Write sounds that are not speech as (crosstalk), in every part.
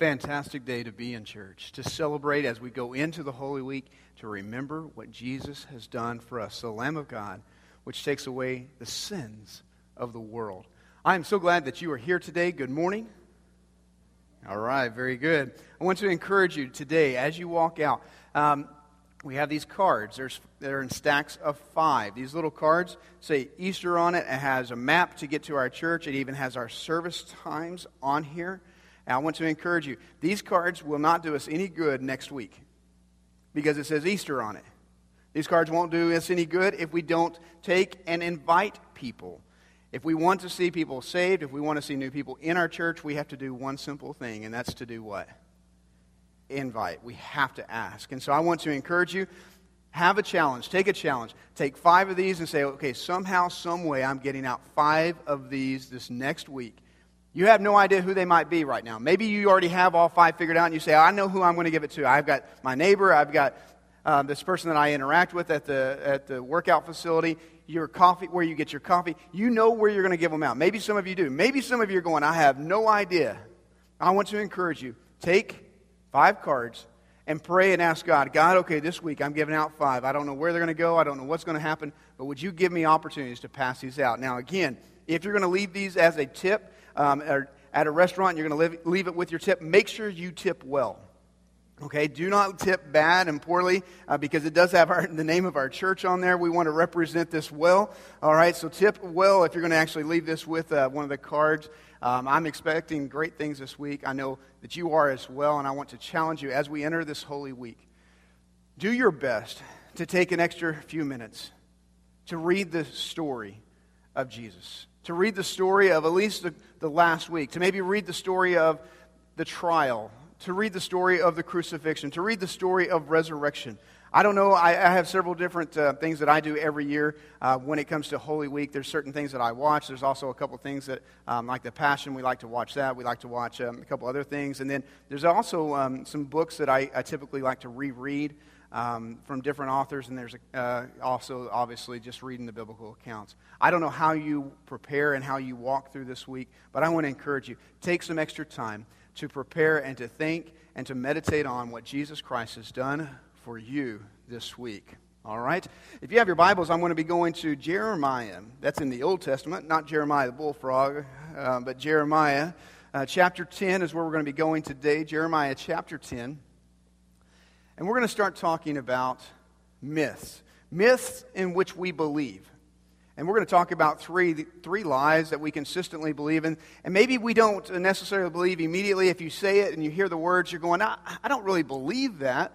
fantastic day to be in church, to celebrate as we go into the Holy Week, to remember what Jesus has done for us, the Lamb of God, which takes away the sins of the world. I am so glad that you are here today. Good morning. All right, very good. I want to encourage you today as you walk out. Um, we have these cards. There's, they're in stacks of five. These little cards say Easter on it. It has a map to get to our church. It even has our service times on here. I want to encourage you these cards will not do us any good next week because it says Easter on it. These cards won't do us any good if we don't take and invite people. If we want to see people saved, if we want to see new people in our church, we have to do one simple thing, and that's to do what? invite. We have to ask. And so I want to encourage you have a challenge. Take a challenge. Take five of these and say, okay, somehow, some way, I'm getting out five of these this next week. You have no idea who they might be right now. Maybe you already have all five figured out and you say, I know who I'm going to give it to. I've got my neighbor, I've got um, this person that I interact with at the, at the workout facility, your coffee, where you get your coffee. You know where you're going to give them out. Maybe some of you do. Maybe some of you are going, I have no idea. I want to encourage you. Take five cards, and pray and ask God, God, okay, this week I'm giving out five. I don't know where they're going to go. I don't know what's going to happen, but would you give me opportunities to pass these out? Now, again, if you're going to leave these as a tip um, at a restaurant, you're going to leave it with your tip, make sure you tip well. Okay, do not tip bad and poorly uh, because it does have our, the name of our church on there. We want to represent this well. All right, so tip well if you're going to actually leave this with uh, one of the cards. Um, I'm expecting great things this week. I know that you are as well, and I want to challenge you as we enter this holy week. Do your best to take an extra few minutes to read the story of Jesus, to read the story of at least the, the last week, to maybe read the story of the trial, to read the story of the crucifixion, to read the story of resurrection. I don't know. I, I have several different uh, things that I do every year uh, when it comes to Holy Week. There's certain things that I watch. There's also a couple things that, um, like the Passion, we like to watch that. We like to watch um, a couple other things. And then there's also um, some books that I, I, typically like to reread um, from different authors. And there's uh, also, obviously, just reading the biblical accounts. I don't know how you prepare and how you walk through this week, but I want to encourage you take some extra time to prepare and to think and to meditate on what Jesus Christ has done for you this week. All right? If you have your Bibles, I'm going to be going to Jeremiah. That's in the Old Testament, not Jeremiah the bullfrog, uh, but Jeremiah. Uh, chapter 10 is where we're going to be going today. Jeremiah chapter 10. And we're going to start talking about myths. Myths in which we believe. And we're going to talk about three, three lies that we consistently believe in. And maybe we don't necessarily believe immediately. If you say it and you hear the words, you're going, I, I don't really believe that.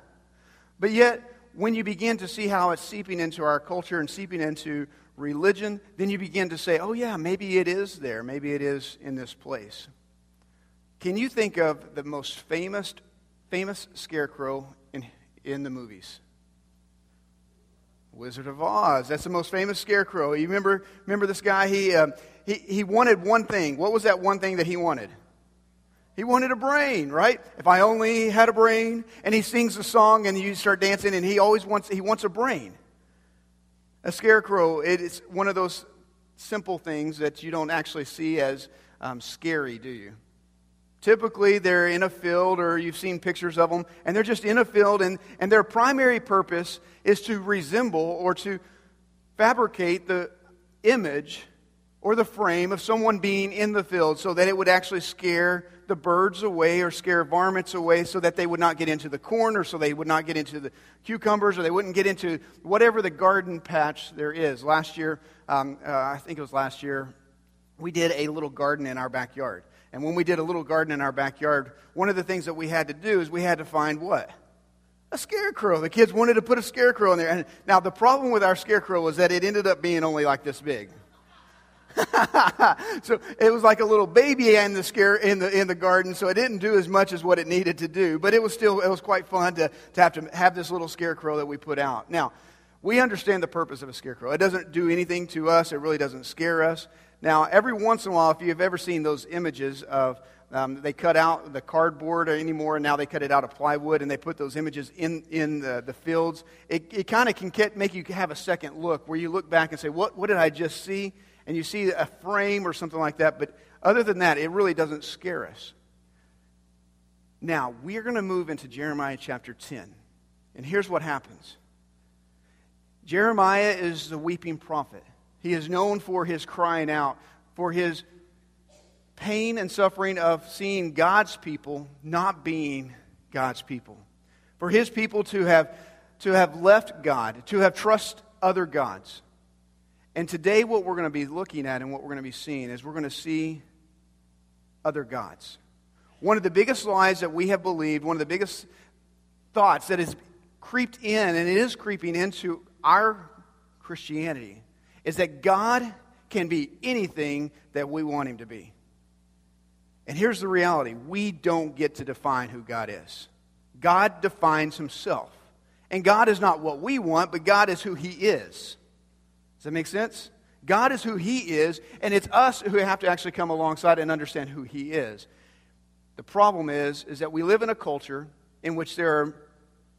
But yet, when you begin to see how it's seeping into our culture and seeping into religion, then you begin to say, oh, yeah, maybe it is there. Maybe it is in this place. Can you think of the most famous, famous scarecrow in, the movies? Wizard of Oz. That's the most famous scarecrow. You remember, remember this guy? He, uh, he, he wanted one thing. What was that one thing that he wanted? He wanted a brain, right? If I only had a brain. And he sings a song and you start dancing and he always wants, he wants a brain. A scarecrow, it is one of those simple things that you don't actually see as um, scary, do you? Typically, they're in a field, or you've seen pictures of them, and they're just in a field, and, and their primary purpose is to resemble or to fabricate the image or the frame of someone being in the field so that it would actually scare the birds away or scare varmints away so that they would not get into the corn or so they would not get into the cucumbers or they wouldn't get into whatever the garden patch there is. Last year, um, uh, I think it was last year, we did a little garden in our backyard. And when we did a little garden in our backyard, one of the things that we had to do is we had to find what? A scarecrow. The kids wanted to put a scarecrow in there. And now, the problem with our scarecrow was that it ended up being only like this big. (laughs) so it was like a little baby in the scare in the in the garden, so it didn't do as much as what it needed to do. But it was still it was quite fun to, to have to have this little scarecrow that we put out. Now, we understand the purpose of a scarecrow. It doesn't do anything to us, it really doesn't scare us. Now, every once in a while, if you've ever seen those images of um, they cut out the cardboard anymore, and now they cut it out of plywood, and they put those images in, in the, the fields. It, it kind of can get, make you have a second look where you look back and say, what, what did I just see? and you see a frame or something like that, but other than that, it really doesn't scare us. Now, we are going to move into Jeremiah chapter 10. And here's what happens Jeremiah is the weeping prophet. He is known for his crying out, for his pain and suffering of seeing God's people not being God's people. For his people to have, to have left God, to have trust other gods. And today, what we're going to be looking at and what we're going to be seeing is we're going to see other gods. One of the biggest lies that we have believed, one of the biggest thoughts that has creeped in, and it is creeping into our Christianity, is that God can be anything that we want him to be. And here's the reality we don't get to define who God is. God defines himself. And God is not what we want, but God is who he is. Does that make sense? God is who he is, and it's us who have to actually come alongside and understand who he is. The problem is, is that we live in a culture in which there are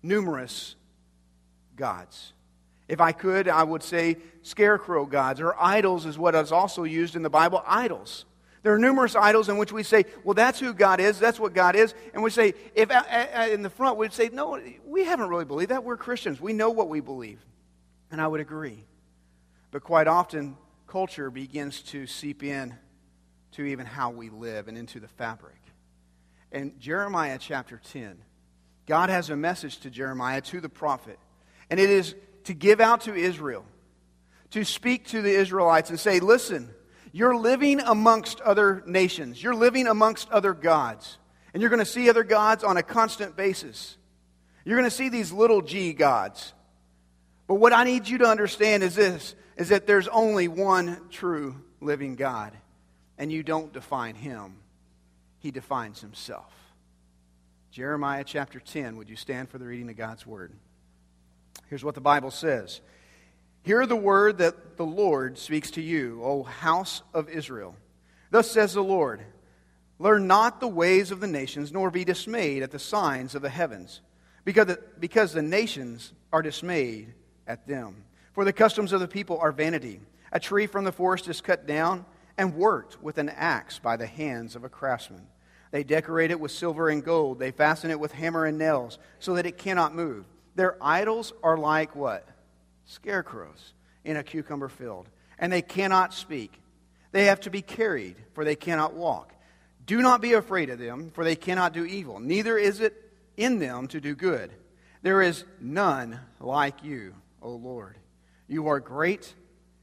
numerous gods. If I could, I would say scarecrow gods or idols is what is also used in the Bible idols. There are numerous idols in which we say, well, that's who God is, that's what God is. And we say, if in the front, we'd say, no, we haven't really believed that. We're Christians. We know what we believe. And I would agree. But quite often, culture begins to seep in to even how we live and into the fabric. In Jeremiah chapter 10, God has a message to Jeremiah, to the prophet. And it is to give out to Israel, to speak to the Israelites and say, listen, you're living amongst other nations, you're living amongst other gods, and you're going to see other gods on a constant basis. You're going to see these little g gods. But what I need you to understand is this is that there's only one true living God, and you don't define him, he defines himself. Jeremiah chapter 10, would you stand for the reading of God's word? Here's what the Bible says Hear the word that the Lord speaks to you, O house of Israel. Thus says the Lord Learn not the ways of the nations, nor be dismayed at the signs of the heavens, because the, because the nations are dismayed at them. For the customs of the people are vanity. A tree from the forest is cut down and worked with an axe by the hands of a craftsman. They decorate it with silver and gold. They fasten it with hammer and nails so that it cannot move. Their idols are like what? Scarecrows in a cucumber field. And they cannot speak. They have to be carried, for they cannot walk. Do not be afraid of them, for they cannot do evil. Neither is it in them to do good. There is none like you, O Lord. You are great,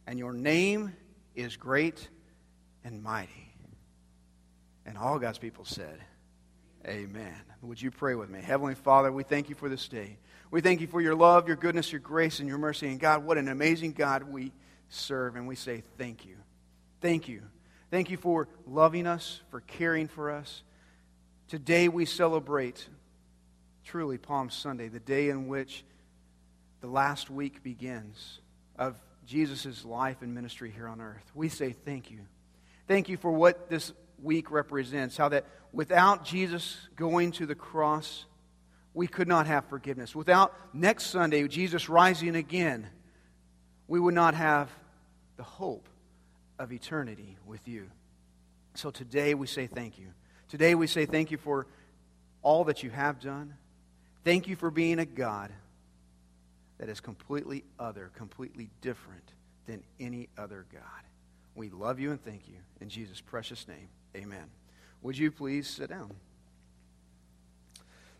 and your name is great and mighty. And all God's people said, Amen. Would you pray with me? Heavenly Father, we thank you for this day. We thank you for your love, your goodness, your grace, and your mercy. And God, what an amazing God we serve. And we say thank you. Thank you. Thank you for loving us, for caring for us. Today we celebrate truly Palm Sunday, the day in which the last week begins of Jesus' life and ministry here on earth. We say thank you. Thank you for what this week represents, how that without Jesus going to the cross, we could not have forgiveness. Without next Sunday, Jesus rising again, we would not have the hope of eternity with you. So today we say thank you. Today we say thank you for all that you have done. Thank you for being a God that is completely other, completely different than any other God. We love you and thank you. In Jesus' precious name, amen. Would you please sit down?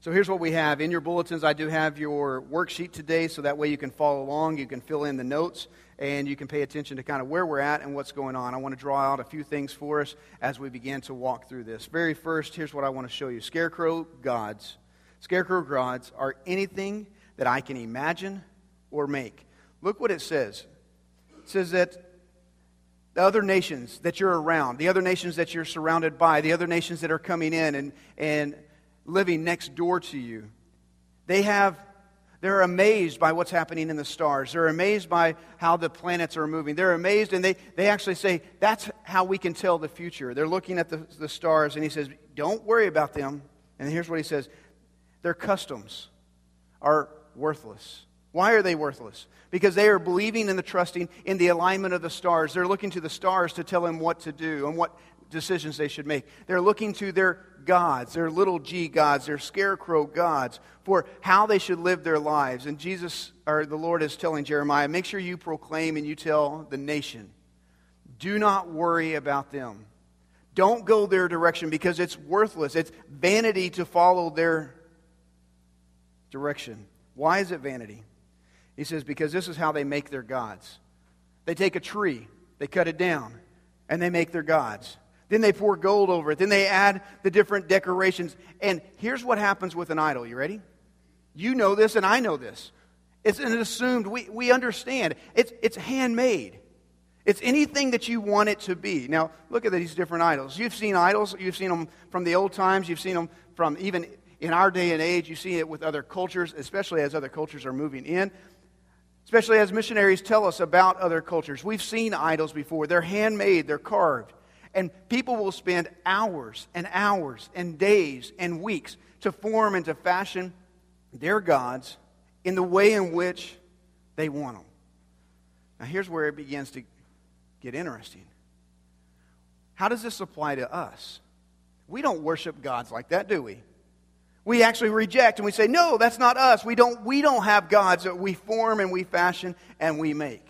So here's what we have. In your bulletins, I do have your worksheet today, so that way you can follow along, you can fill in the notes, and you can pay attention to kind of where we're at and what's going on. I want to draw out a few things for us as we begin to walk through this. Very first, here's what I want to show you Scarecrow gods. Scarecrow gods are anything that I can imagine or make. Look what it says. It says that the other nations that you're around, the other nations that you're surrounded by, the other nations that are coming in and, and living next door to you. They have they're amazed by what's happening in the stars. They're amazed by how the planets are moving. They're amazed, and they, they actually say, That's how we can tell the future. They're looking at the, the stars, and he says, Don't worry about them. And here's what he says Their customs are worthless. Why are they worthless? Because they are believing and the trusting in the alignment of the stars. They're looking to the stars to tell them what to do and what decisions they should make. They're looking to their gods, their little g gods, their scarecrow gods, for how they should live their lives. And Jesus, or the Lord, is telling Jeremiah, make sure you proclaim and you tell the nation, do not worry about them. Don't go their direction because it's worthless. It's vanity to follow their direction. Why is it vanity? He says, because this is how they make their gods. They take a tree, they cut it down, and they make their gods. Then they pour gold over it. Then they add the different decorations. And here's what happens with an idol. You ready? You know this, and I know this. It's an assumed, we, we understand. It's, it's handmade. It's anything that you want it to be. Now, look at these different idols. You've seen idols, you've seen them from the old times, you've seen them from even in our day and age. You see it with other cultures, especially as other cultures are moving in. Especially as missionaries tell us about other cultures. We've seen idols before. They're handmade, they're carved. And people will spend hours and hours and days and weeks to form and to fashion their gods in the way in which they want them. Now, here's where it begins to get interesting. How does this apply to us? We don't worship gods like that, do we? We actually reject and we say, no, that's not us. We don't, we don't have gods that we form and we fashion and we make.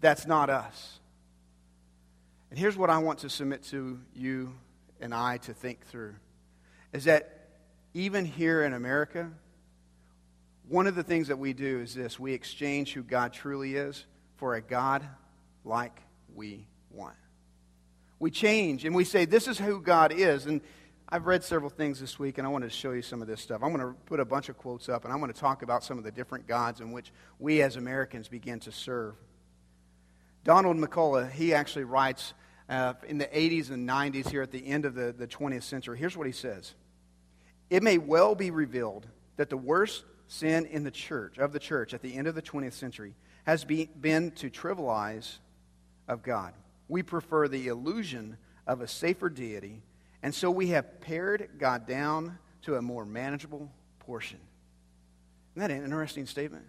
That's not us. And here's what I want to submit to you and I to think through is that even here in America, one of the things that we do is this we exchange who God truly is for a God like we want. We change and we say, This is who God is. And I've read several things this week, and I wanted to show you some of this stuff. I'm going to put a bunch of quotes up, and I'm going to talk about some of the different gods in which we as Americans begin to serve. Donald McCullough, he actually writes uh, in the 80s and 90s here at the end of the, the 20th century. Here's what he says It may well be revealed that the worst sin in the church, of the church, at the end of the 20th century, has be, been to trivialize of God. We prefer the illusion of a safer deity, and so we have pared God down to a more manageable portion. Isn't that an interesting statement?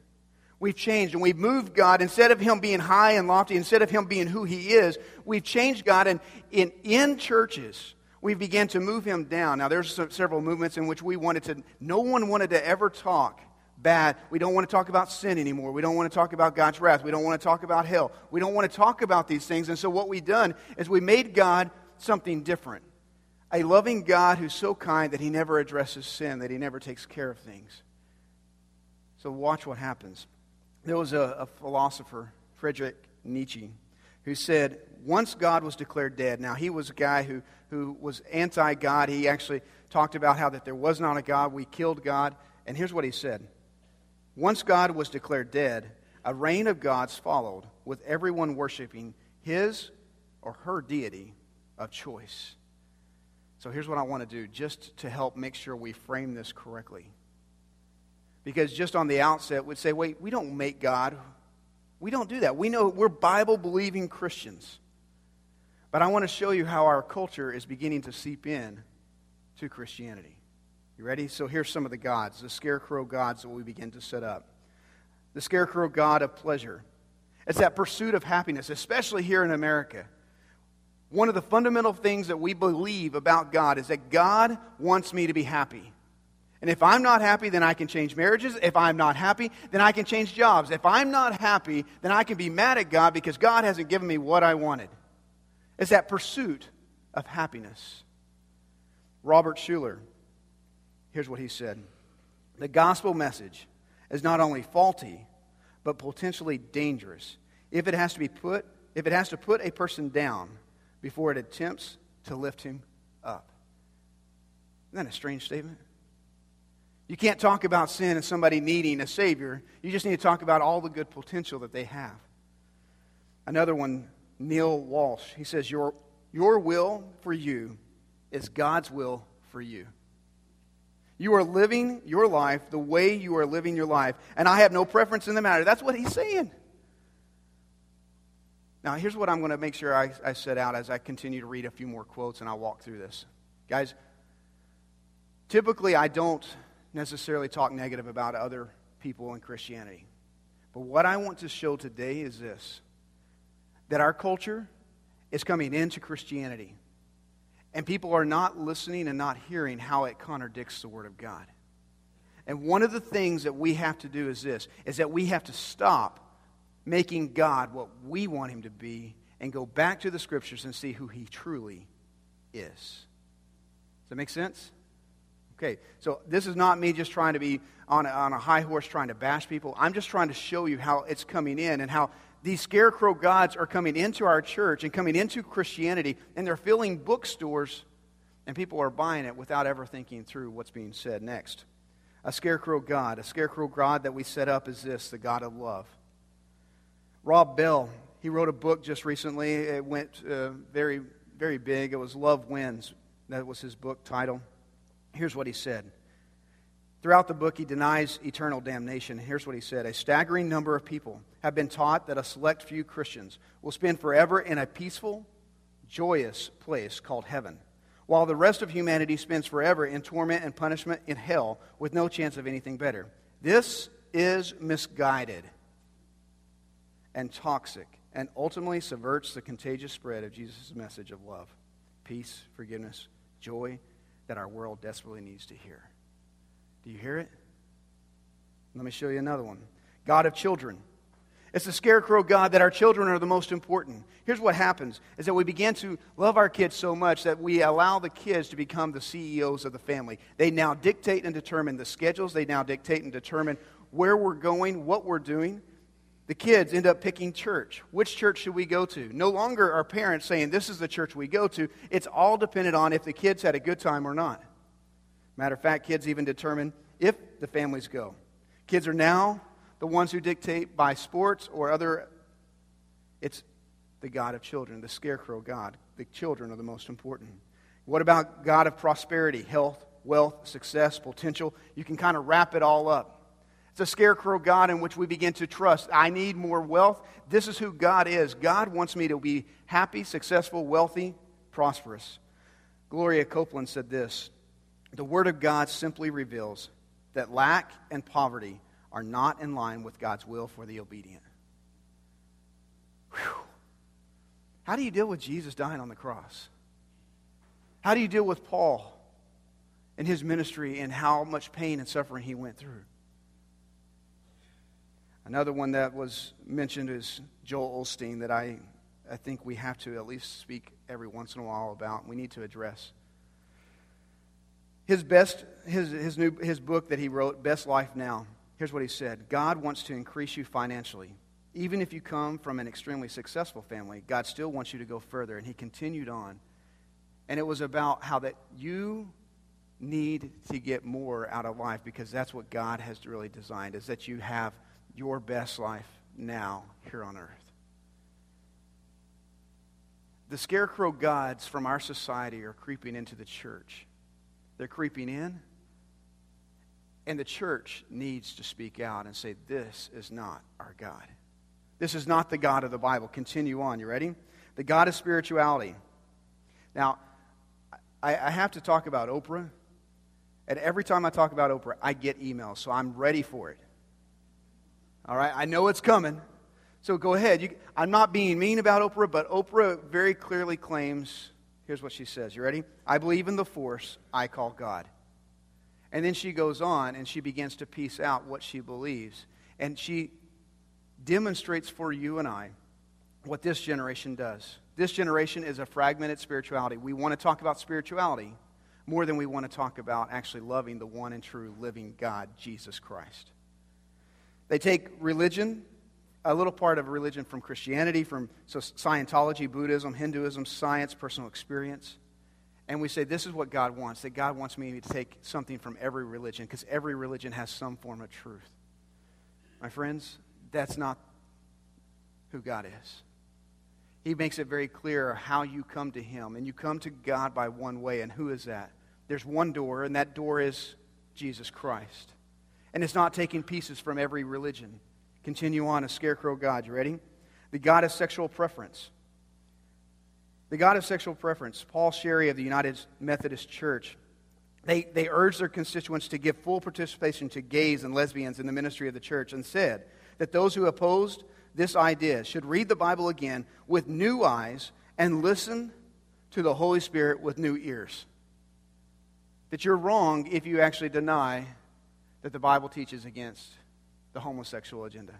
We've changed and we've moved God. Instead of Him being high and lofty, instead of Him being who He is, we've changed God. And in, in churches, we began to move Him down. Now, there's several movements in which we wanted to, no one wanted to ever talk bad. We don't want to talk about sin anymore. We don't want to talk about God's wrath. We don't want to talk about hell. We don't want to talk about these things. And so what we've done is we made God something different. A loving God who's so kind that he never addresses sin, that he never takes care of things. So watch what happens. There was a, a philosopher, Friedrich Nietzsche, who said, once God was declared dead, now he was a guy who, who was anti God. He actually talked about how that there was not a God, we killed God. And here's what he said once God was declared dead, a reign of gods followed, with everyone worshiping his or her deity of choice. So here's what I want to do just to help make sure we frame this correctly. Because just on the outset, we'd say, wait, we don't make God. We don't do that. We know we're Bible believing Christians. But I want to show you how our culture is beginning to seep in to Christianity. You ready? So here's some of the gods, the scarecrow gods that we begin to set up. The scarecrow god of pleasure. It's that pursuit of happiness, especially here in America. One of the fundamental things that we believe about God is that God wants me to be happy. And if I'm not happy, then I can change marriages. If I'm not happy, then I can change jobs. If I'm not happy, then I can be mad at God because God hasn't given me what I wanted. It's that pursuit of happiness. Robert Schuller, Here's what he said The gospel message is not only faulty, but potentially dangerous if it has to be put if it has to put a person down before it attempts to lift him up. Isn't that a strange statement? You can't talk about sin and somebody needing a Savior. You just need to talk about all the good potential that they have. Another one, Neale Walsch, he says, Your, your will for you is God's will for you. You are living your life the way you are living your life, and I have no preference in the matter. That's what he's saying. Now, here's what I'm going to make sure I, I set out as I continue to read a few more quotes and I'll walk through this. Guys, typically I don't necessarily talk negative about other people in Christianity. But what I want to show today is this that our culture is coming into Christianity. And people are not listening and not hearing how it contradicts the Word of God. And one of the things that we have to do is this is that we have to stop making God what we want him to be and go back to the scriptures and see who he truly is. Does that make sense? Okay, so this is not me just trying to be on a, on a high horse trying to bash people. I'm just trying to show you how it's coming in and how these scarecrow gods are coming into our church and coming into Christianity, and they're filling bookstores, and people are buying it without ever thinking through what's being said next. A scarecrow God, a scarecrow God that we set up is this the God of love. Rob Bell, he wrote a book just recently. It went uh, very, very big. It was Love Wins. That was his book title. Here's what he said. Throughout the book, he denies eternal damnation. Here's what he said A staggering number of people have been taught that a select few Christians will spend forever in a peaceful, joyous place called heaven, while the rest of humanity spends forever in torment and punishment in hell with no chance of anything better. This is misguided and toxic and ultimately subverts the contagious spread of Jesus' message of love, peace, forgiveness, joy that our world desperately needs to hear. Do you hear it? Let me show you another one God of children. It's the scarecrow God that our children are the most important. Here's what happens is that we begin to love our kids so much that we allow the kids to become the CEOs of the family. They now dictate and determine the schedules, they now dictate and determine where we're going, what we're doing. The kids end up picking church. Which church should we go to? No longer are parents saying, This is the church we go to. It's all dependent on if the kids had a good time or not. Matter of fact, kids even determine if the families go. Kids are now the ones who dictate by sports or other. It's the God of children, the scarecrow God. The children are the most important. What about God of prosperity, health, wealth, success, potential? You can kind of wrap it all up. It's a scarecrow God in which we begin to trust. I need more wealth. This is who God is. God wants me to be happy, successful, wealthy, prosperous. Gloria Copeland said this The Word of God simply reveals that lack and poverty are not in line with God's will for the obedient. Whew. How do you deal with Jesus dying on the cross? How do you deal with Paul and his ministry and how much pain and suffering he went through? Another one that was mentioned is Joel Osteen that I, I think we have to at least speak every once in a while about. We need to address. His best, his, his, new, his book that he wrote, Best Life Now, here's what he said God wants to increase you financially. Even if you come from an extremely successful family, God still wants you to go further. And he continued on. And it was about how that you need to get more out of life because that's what God has really designed, is that you have your best life now here on earth. The scarecrow gods from our society are creeping into the church. They're creeping in, and the church needs to speak out and say, This is not our God. This is not the God of the Bible. Continue on. You ready? The God of spirituality. Now, I, I have to talk about Oprah. And every time I talk about Oprah, I get emails, so I'm ready for it. All right, I know it's coming. So go ahead. You, I'm not being mean about Oprah, but Oprah very clearly claims here's what she says. You ready? I believe in the force I call God. And then she goes on and she begins to piece out what she believes. And she demonstrates for you and I what this generation does. This generation is a fragmented spirituality. We want to talk about spirituality more than we want to talk about actually loving the one and true living God, Jesus Christ. They take religion, a little part of religion from Christianity, from Scientology, Buddhism, Hinduism, science, personal experience. And we say, this is what God wants, that God wants me to take something from every religion, because every religion has some form of truth. My friends, that's not who God is. He makes it very clear how you come to Him. And you come to God by one way. And who is that? There's one door, and that door is Jesus Christ. And it's not taking pieces from every religion. Continue on, a scarecrow God. You ready? The God of sexual preference. The God of sexual preference. Paul Sherry of the United Methodist Church. They, they urged their constituents to give full participation to gays and lesbians in the ministry of the church and said that those who opposed this idea should read the Bible again with new eyes and listen to the Holy Spirit with new ears. That you're wrong if you actually deny that the Bible teaches against the homosexual agenda.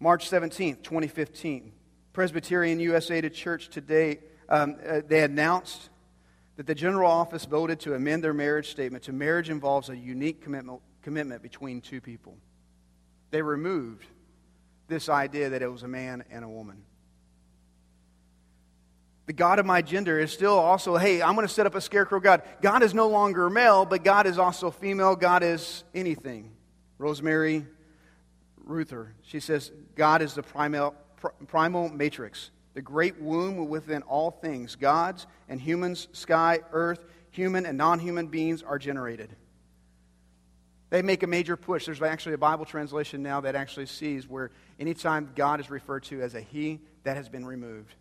March 17th, 2015, Presbyterian USA to Church today, um, uh, they announced that the general office voted to amend their marriage statement to marriage involves a unique commitment, commitment between two people. They removed this idea that it was a man and a woman. The God of my gender is still also, hey, I'm going to set up a scarecrow God. God is no longer male, but God is also female. God is anything. Rosemary Ruether, she says, God is the primal, primal matrix, the great womb within all things. Gods and humans, sky, earth, human and non human beings are generated. They make a major push. There's actually a Bible translation now that actually sees where anytime God is referred to as a he, that has been removed.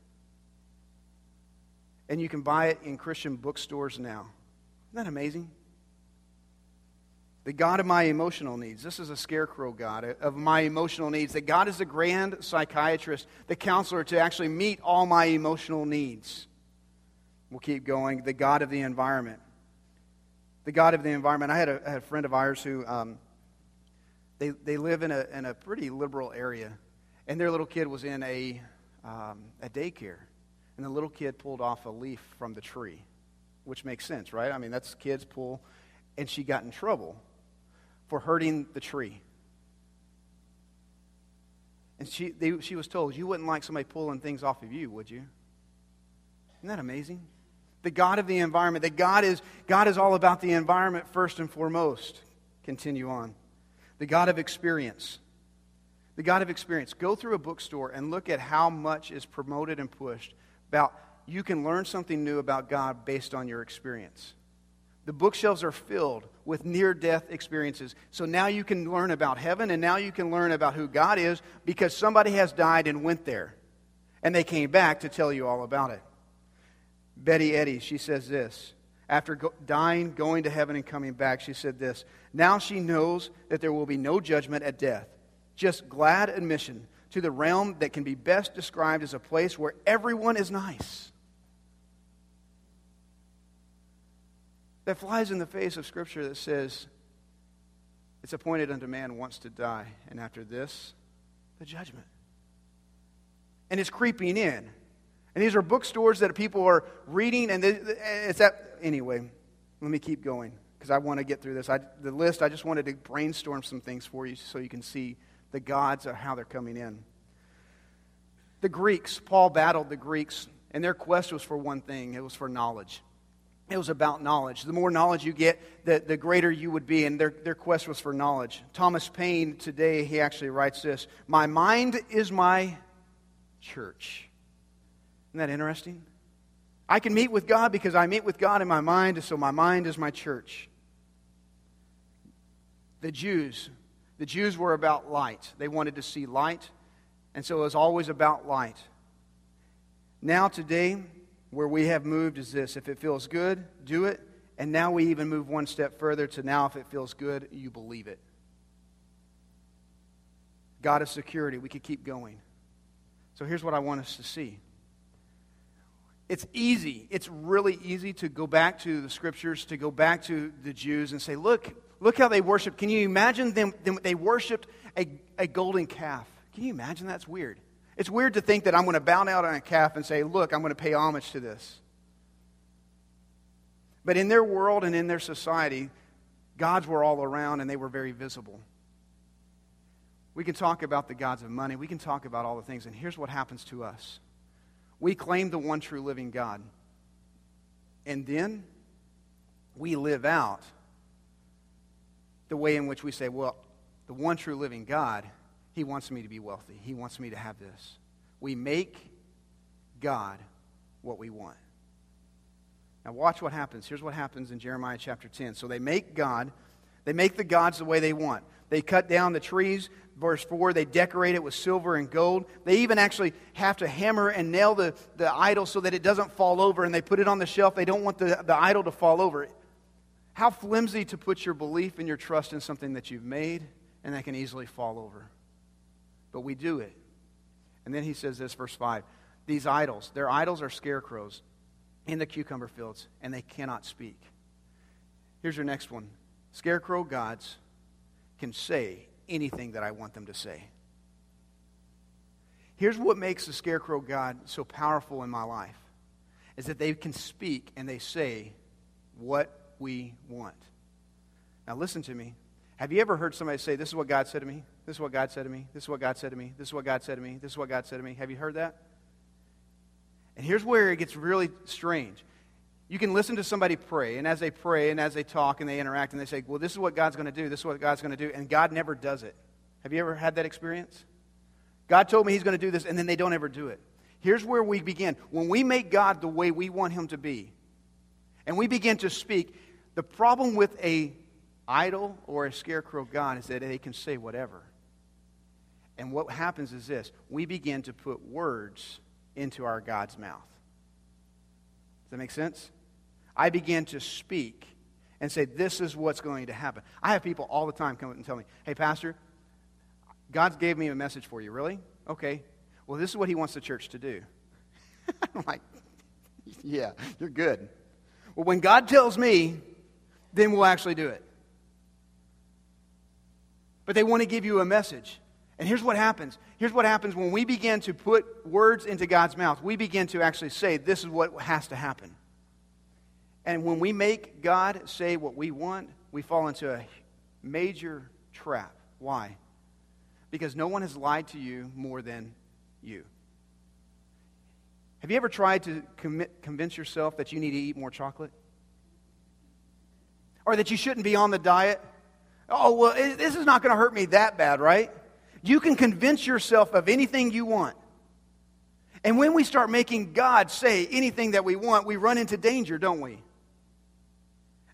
And you can buy it in Christian bookstores now. Isn't that amazing? The God of my emotional needs. This is a scarecrow God of my emotional needs. That God is the grand psychiatrist, the counselor to actually meet all my emotional needs. We'll keep going. The God of the environment. The God of the environment. I had a, I had a friend of ours who um, they, they live in a, in a pretty liberal area, and their little kid was in a, um, a daycare and the little kid pulled off a leaf from the tree, which makes sense, right? I mean, that's kids pull. And she got in trouble for hurting the tree. And she, they, she was told, You wouldn't like somebody pulling things off of you, would you? Isn't that amazing? The God of the environment, that God is, God is all about the environment first and foremost. Continue on. The God of experience. The God of experience. Go through a bookstore and look at how much is promoted and pushed about you can learn something new about God based on your experience. The bookshelves are filled with near death experiences. So now you can learn about heaven and now you can learn about who God is because somebody has died and went there. And they came back to tell you all about it. Betty Eadie, she says this. After go- dying, going to heaven, and coming back, she said this. Now she knows that there will be no judgment at death, just glad admission to the realm that can be best described as a place where everyone is nice. That flies in the face of Scripture that says, It's appointed unto man once to die, and after this, the judgment. And it's creeping in. And these are bookstores that people are reading, and it's that. Anyway, let me keep going because I want to get through this. I, the list, I just wanted to brainstorm some things for you so you can see the gods are how they're coming in. The Greeks, Paul battled the Greeks, and their quest was for one thing it was for knowledge. It was about knowledge. The more knowledge you get, the, the greater you would be, and their, their quest was for knowledge. Thomas Paine, today, he actually writes this My mind is my church. Isn't that interesting? I can meet with God because I meet with God in my mind, so my mind is my church. The Jews, the Jews were about light. They wanted to see light, and so it was always about light. Now, today, where we have moved is this if it feels good, do it. And now we even move one step further to now, if it feels good, you believe it. God of security, we could keep going. So here's what I want us to see. It's easy, it's really easy to go back to the scriptures, to go back to the Jews and say, look, Look how they worshiped. Can you imagine them? them they worshiped a, a golden calf. Can you imagine that's weird? It's weird to think that I'm going to bow down on a calf and say, Look, I'm going to pay homage to this. But in their world and in their society, gods were all around and they were very visible. We can talk about the gods of money, we can talk about all the things, and here's what happens to us we claim the one true living God, and then we live out the way in which we say, well, the one true living God, He wants me to be wealthy. He wants me to have this. We make God what we want. Now, watch what happens. Here's what happens in Jeremiah chapter 10. So they make God, they make the gods the way they want. They cut down the trees. Verse 4, they decorate it with silver and gold. They even actually have to hammer and nail the, the idol so that it doesn't fall over, and they put it on the shelf. They don't want the, the idol to fall over. How flimsy to put your belief and your trust in something that you've made and that can easily fall over. But we do it. And then he says this, verse 5 these idols. Their idols are scarecrows in the cucumber fields, and they cannot speak. Here's your next one Scarecrow gods can say anything that I want them to say. Here's what makes the scarecrow God so powerful in my life is that they can speak and they say what we want. Now, listen to me. Have you ever heard somebody say, This is what God said to me? This is what God said to me? This is what God said to me? This is what God said to me? This is what God said to me? Have you heard that? And here's where it gets really strange. You can listen to somebody pray, and as they pray and as they talk and they interact, and they say, Well, this is what God's going to do, this is what God's going to do, and God never does it. Have you ever had that experience? God told me He's going to do this, and then they don't ever do it. Here's where we begin. When we make God the way we want Him to be, and we begin to speak, the problem with a idol or a scarecrow God is that they can say whatever. And what happens is this we begin to put words into our God's mouth. Does that make sense? I begin to speak and say, This is what's going to happen. I have people all the time come up and tell me, Hey, Pastor, God gave me a message for you. Really? Okay. Well, this is what He wants the church to do. (laughs) I'm like, (laughs) Yeah, you're good. Well, when God tells me, then we'll actually do it. But they want to give you a message. And here's what happens. Here's what happens when we begin to put words into God's mouth. We begin to actually say, this is what has to happen. And when we make God say what we want, we fall into a major trap. Why? Because no one has lied to you more than you. Have you ever tried to convince yourself that you need to eat more chocolate? Or that you shouldn't be on the diet? Oh, well, this is not going to hurt me that bad, right? You can convince yourself of anything you want. And when we start making God say anything that we want, we run into danger, don't we?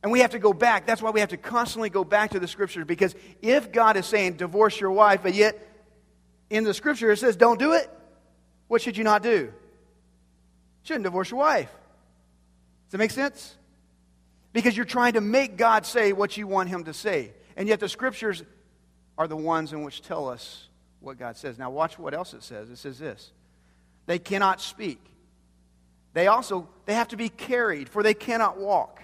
And we have to go back. That's why we have to constantly go back to the scriptures because if God is saying divorce your wife, but yet in the scripture it says don't do it, what should you not do? You shouldn't divorce your wife. Does that make sense? Because you're trying to make God say what you want him to say. And yet the scriptures are the ones in which tell us what God says. Now, watch what else it says. It says this They cannot speak. They also they have to be carried, for they cannot walk.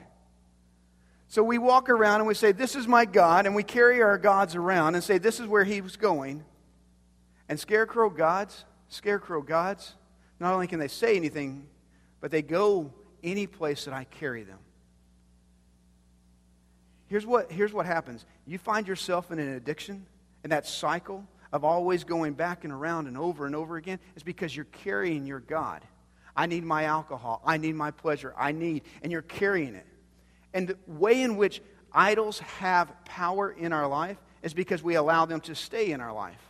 So we walk around and we say, This is my God, and we carry our gods around and say, This is where he was going. And scarecrow gods, scarecrow gods, not only can they say anything, but they go any place that I carry them. Here's what, here's what happens you find yourself in an addiction, in that cycle of always going back and around and over and over again. is because you're carrying your God. I need my alcohol. I need my pleasure. I need, and you're carrying it. And the way in which idols have power in our life is because we allow them to stay in our life.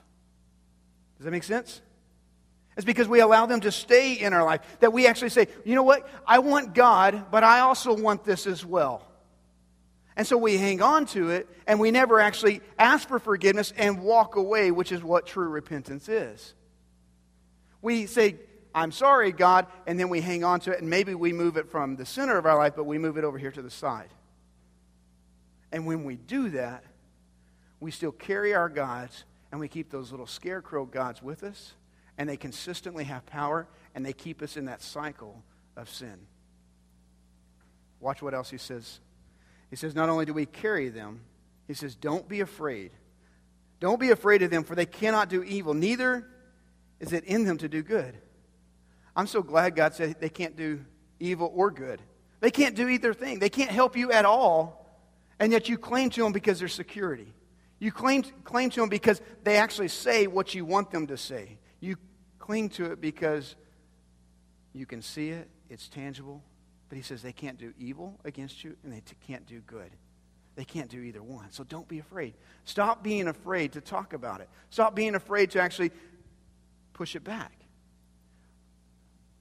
Does that make sense? It's because we allow them to stay in our life. That we actually say, you know what? I want God, but I also want this as well. And so we hang on to it and we never actually ask for forgiveness and walk away, which is what true repentance is. We say, I'm sorry, God, and then we hang on to it and maybe we move it from the center of our life, but we move it over here to the side. And when we do that, we still carry our gods and we keep those little scarecrow gods with us, and they consistently have power and they keep us in that cycle of sin. Watch what else he says he says, not only do we carry them, he says, don't be afraid. Don't be afraid of them, for they cannot do evil. Neither is it in them to do good. I'm so glad God said they can't do evil or good. They can't do either thing. They can't help you at all, and yet you claim to them because they're security. You claim, claim to them because they actually say what you want them to say. You cling to it because you can see it, it's tangible, but he says they can't do evil against you and they t- can't do good. They can't do either one. So don't be afraid. Stop being afraid to talk about it. Stop being afraid to actually push it back.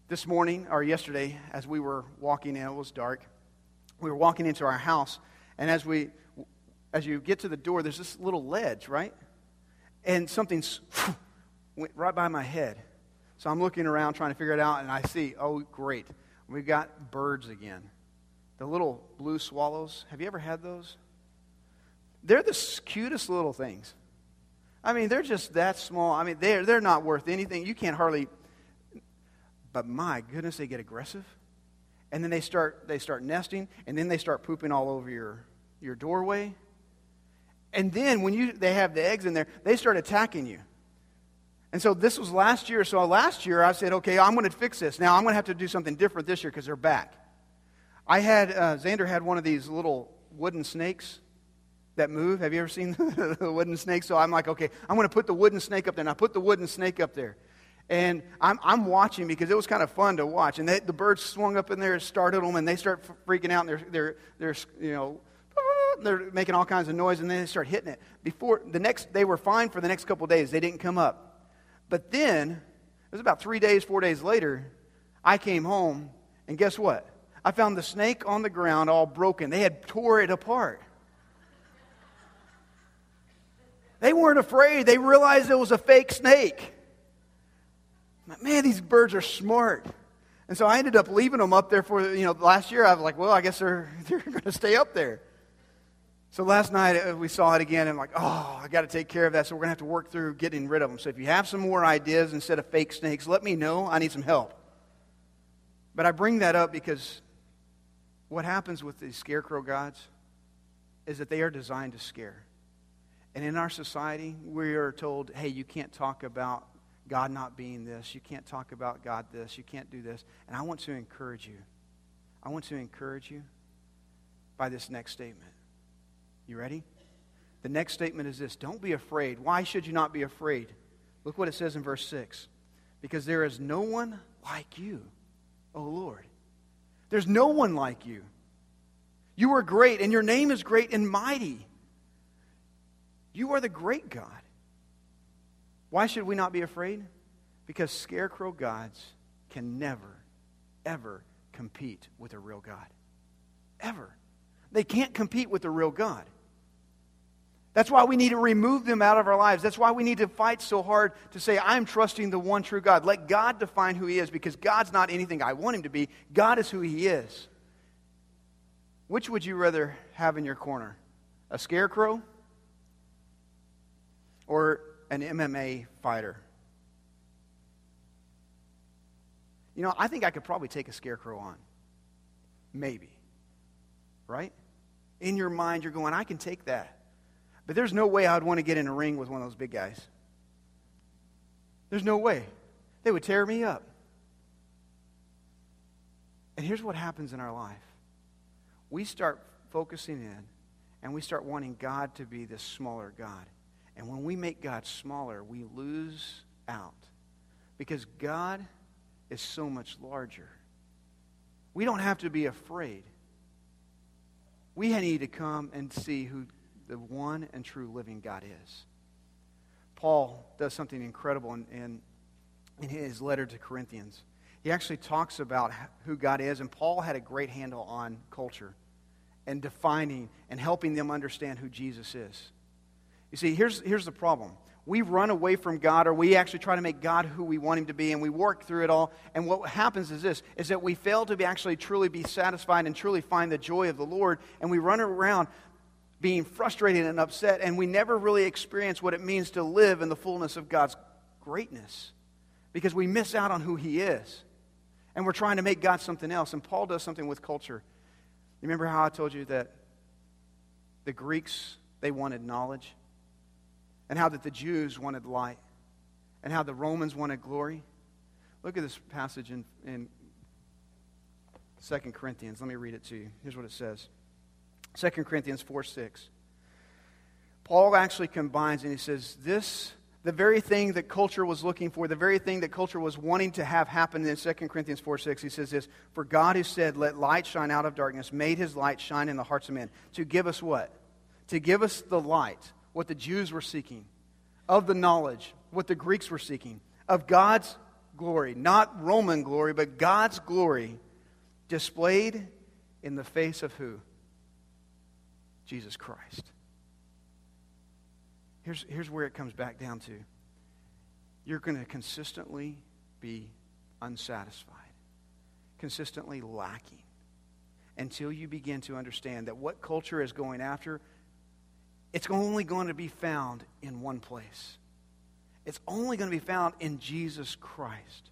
This morning, or yesterday, as we were walking in, it was dark. We were walking into our house, and as we as you get to the door, there's this little ledge, right? And something went right by my head. So I'm looking around trying to figure it out, and I see, oh, great. We've got birds again. The little blue swallows. Have you ever had those? They're the cutest little things. I mean, they're just that small. I mean, they're, they're not worth anything. You can't hardly. But my goodness, they get aggressive. And then they start, they start nesting, and then they start pooping all over your, your doorway. And then when you, they have the eggs in there, they start attacking you. And so this was last year. So last year I said, okay, I'm going to fix this. Now I'm going to have to do something different this year because they're back. I had, uh, Xander had one of these little wooden snakes that move. Have you ever seen (laughs) the wooden snake? So I'm like, okay, I'm going to put the wooden snake up there. And I put the wooden snake up there. And I'm, I'm watching because it was kind of fun to watch. And they, the birds swung up in there and started them, and they start freaking out. And they're, they're, they're, you know, they're making all kinds of noise, and then they start hitting it. Before the next, they were fine for the next couple days. They didn't come up. But then, it was about three days, four days later, I came home, and guess what? I found the snake on the ground all broken. They had tore it apart. They weren't afraid. They realized it was a fake snake. Man, these birds are smart. And so I ended up leaving them up there for, you know, last year I was like, well, I guess they're, (laughs) they're going to stay up there. So last night uh, we saw it again, and like, oh, I got to take care of that. So we're going to have to work through getting rid of them. So if you have some more ideas instead of fake snakes, let me know. I need some help. But I bring that up because what happens with these scarecrow gods is that they are designed to scare. And in our society, we are told, hey, you can't talk about God not being this. You can't talk about God this. You can't do this. And I want to encourage you. I want to encourage you by this next statement. You ready? The next statement is this Don't be afraid. Why should you not be afraid? Look what it says in verse 6. Because there is no one like you, O Lord. There's no one like you. You are great, and your name is great and mighty. You are the great God. Why should we not be afraid? Because scarecrow gods can never, ever compete with a real God. Ever. They can't compete with the real God. That's why we need to remove them out of our lives. That's why we need to fight so hard to say, I'm trusting the one true God. Let God define who He is because God's not anything I want Him to be. God is who He is. Which would you rather have in your corner? A scarecrow or an MMA fighter? You know, I think I could probably take a scarecrow on. Maybe. Right? In your mind, you're going, I can take that. But there's no way I would want to get in a ring with one of those big guys. There's no way. They would tear me up. And here's what happens in our life we start focusing in and we start wanting God to be this smaller God. And when we make God smaller, we lose out because God is so much larger. We don't have to be afraid. We need to come and see who the one and true living God is. Paul does something incredible in, in, in his letter to Corinthians. He actually talks about who God is, and Paul had a great handle on culture and defining and helping them understand who Jesus is. You see, here's, here's the problem. We run away from God, or we actually try to make God who we want him to be, and we work through it all. And what happens is this, is that we fail to be actually truly be satisfied and truly find the joy of the Lord, and we run around being frustrated and upset, and we never really experience what it means to live in the fullness of God's greatness because we miss out on who He is. And we're trying to make God something else. And Paul does something with culture. Remember how I told you that the Greeks, they wanted knowledge? And how that the Jews wanted light? And how the Romans wanted glory? Look at this passage in, in 2 Corinthians. Let me read it to you. Here's what it says. 2 Corinthians 4 6. Paul actually combines and he says, This, the very thing that culture was looking for, the very thing that culture was wanting to have happen in 2 Corinthians 4 6, he says this For God who said, Let light shine out of darkness, made his light shine in the hearts of men. To give us what? To give us the light, what the Jews were seeking, of the knowledge, what the Greeks were seeking, of God's glory, not Roman glory, but God's glory displayed in the face of who? Jesus Christ. Here's, here's where it comes back down to you're going to consistently be unsatisfied, consistently lacking, until you begin to understand that what culture is going after, it's only going to be found in one place. It's only going to be found in Jesus Christ.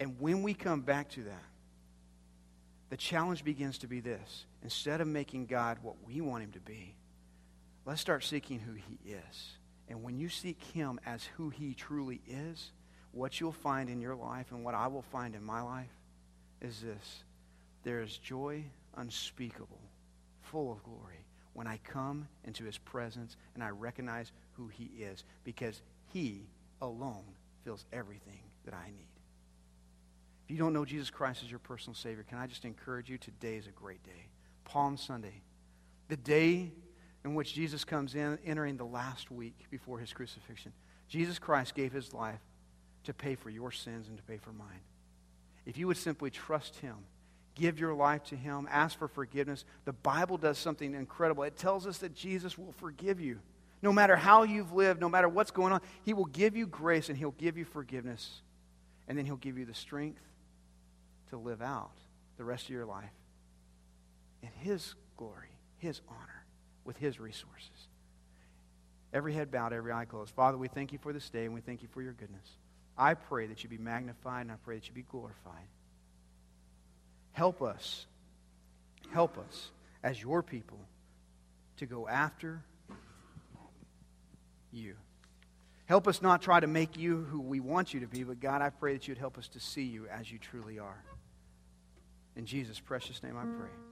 And when we come back to that, the challenge begins to be this. Instead of making God what we want him to be, let's start seeking who he is. And when you seek him as who he truly is, what you'll find in your life and what I will find in my life is this there is joy unspeakable, full of glory, when I come into his presence and I recognize who he is, because he alone fills everything that I need. If you don't know Jesus Christ as your personal Savior, can I just encourage you? Today is a great day. Palm Sunday, the day in which Jesus comes in, entering the last week before his crucifixion. Jesus Christ gave his life to pay for your sins and to pay for mine. If you would simply trust him, give your life to him, ask for forgiveness, the Bible does something incredible. It tells us that Jesus will forgive you. No matter how you've lived, no matter what's going on, he will give you grace and he'll give you forgiveness. And then he'll give you the strength to live out the rest of your life in his glory, his honor, with his resources. Every head bowed, every eye closed. Father, we thank you for this day and we thank you for your goodness. I pray that you be magnified and I pray that you be glorified. Help us, help us as your people to go after you. Help us not try to make you who we want you to be, but God, I pray that you'd help us to see you as you truly are. In Jesus' precious name I pray.